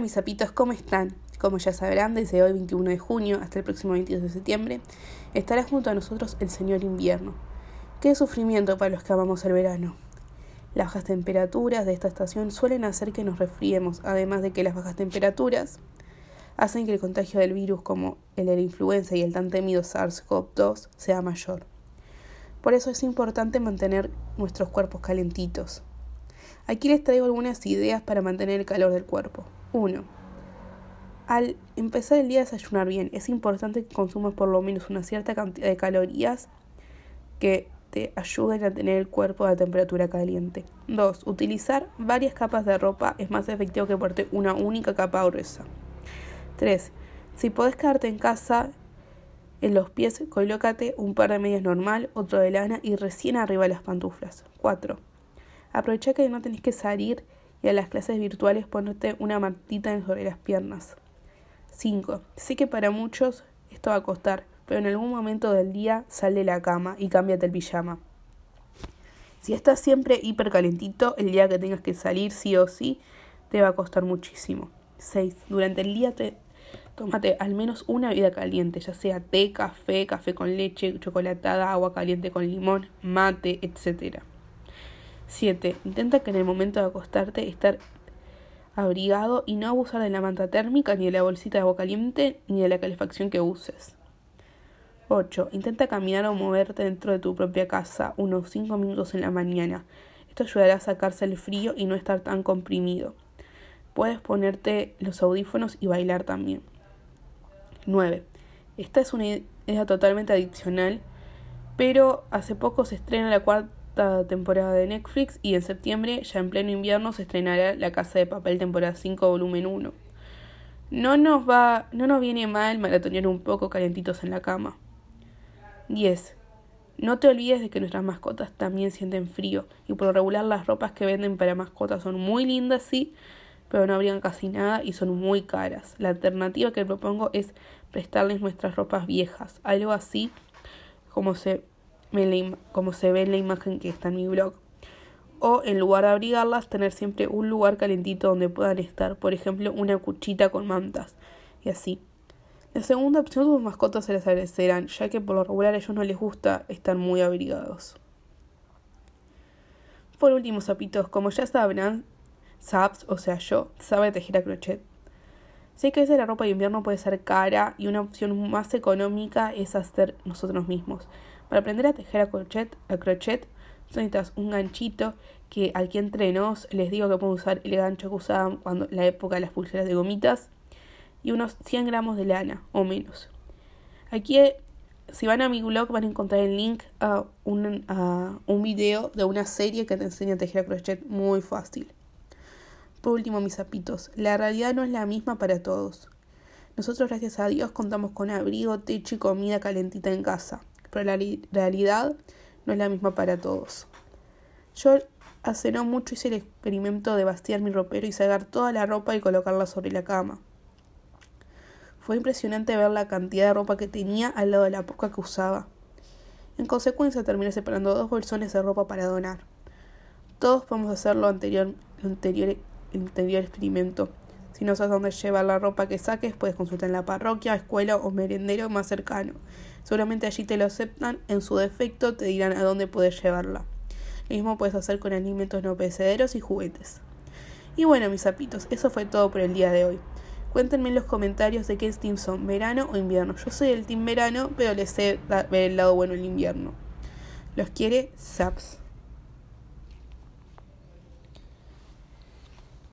Mis sapitos, ¿cómo están? Como ya sabrán, desde hoy 21 de junio hasta el próximo 22 de septiembre estará junto a nosotros el señor invierno. Qué sufrimiento para los que amamos el verano. Las bajas temperaturas de esta estación suelen hacer que nos resfriemos, además de que las bajas temperaturas hacen que el contagio del virus como el de la influenza y el tan temido SARS-CoV-2 sea mayor. Por eso es importante mantener nuestros cuerpos calentitos. Aquí les traigo algunas ideas para mantener el calor del cuerpo. 1. Al empezar el día a desayunar bien, es importante que consumas por lo menos una cierta cantidad de calorías que te ayuden a tener el cuerpo a temperatura caliente. 2. Utilizar varias capas de ropa es más efectivo que porte una única capa gruesa. 3. Si podés quedarte en casa, en los pies colócate un par de medias normal, otro de lana y recién arriba las pantuflas. 4. Aprovecha que no tenés que salir y a las clases virtuales ponerte una mantita sobre las piernas. 5. Sé que para muchos esto va a costar, pero en algún momento del día sal de la cama y cámbiate el pijama. Si estás siempre hiper calentito, el día que tengas que salir sí o sí, te va a costar muchísimo. 6. Durante el día te tómate al menos una bebida caliente, ya sea té, café, café con leche, chocolatada, agua caliente con limón, mate, etc. 7. Intenta que en el momento de acostarte estar abrigado y no abusar de la manta térmica, ni de la bolsita de agua caliente, ni de la calefacción que uses. 8. Intenta caminar o moverte dentro de tu propia casa unos 5 minutos en la mañana. Esto ayudará a sacarse el frío y no estar tan comprimido. Puedes ponerte los audífonos y bailar también. 9. Esta es una idea totalmente adicional, pero hace poco se estrena la cuarta temporada de Netflix y en septiembre, ya en pleno invierno, se estrenará La Casa de Papel temporada 5 volumen 1. No nos va, no nos viene mal maratonear un poco calentitos en la cama. 10. No te olvides de que nuestras mascotas también sienten frío y por lo regular las ropas que venden para mascotas son muy lindas, sí, pero no habrían casi nada y son muy caras. La alternativa que propongo es prestarles nuestras ropas viejas, algo así como se como se ve en la imagen que está en mi blog. O en lugar de abrigarlas, tener siempre un lugar calentito donde puedan estar, por ejemplo, una cuchita con mantas, y así. La segunda opción, sus mascotas se les agradecerán, ya que por lo regular a ellos no les gusta estar muy abrigados. Por último, sapitos, como ya sabrán, Saps, o sea yo, sabe tejer a crochet. Sé que a veces la ropa de invierno puede ser cara y una opción más económica es hacer nosotros mismos. Para aprender a tejer a crochet, a crochet necesitas un ganchito que aquí entre nos les digo que pueden usar el gancho que usaban cuando la época de las pulseras de gomitas y unos 100 gramos de lana o menos. Aquí si van a mi blog van a encontrar el link a un, a un video de una serie que te enseña a tejer a crochet muy fácil. Por último, mis zapitos, la realidad no es la misma para todos. Nosotros, gracias a Dios, contamos con abrigo, techo y comida calentita en casa la realidad no es la misma para todos. Yo hace no mucho hice el experimento de vaciar mi ropero y sacar toda la ropa y colocarla sobre la cama. Fue impresionante ver la cantidad de ropa que tenía al lado de la poca que usaba. En consecuencia terminé separando dos bolsones de ropa para donar. Todos podemos hacer lo anterior, anterior, anterior experimento. Si no sabes dónde llevar la ropa que saques, puedes consultar en la parroquia, escuela o merendero más cercano. Seguramente allí te lo aceptan, en su defecto te dirán a dónde puedes llevarla. Lo mismo puedes hacer con alimentos no perecederos y juguetes. Y bueno, mis zapitos, eso fue todo por el día de hoy. Cuéntenme en los comentarios de qué team son, verano o invierno. Yo soy el team verano, pero les sé ver el lado bueno el invierno. Los quiere Saps.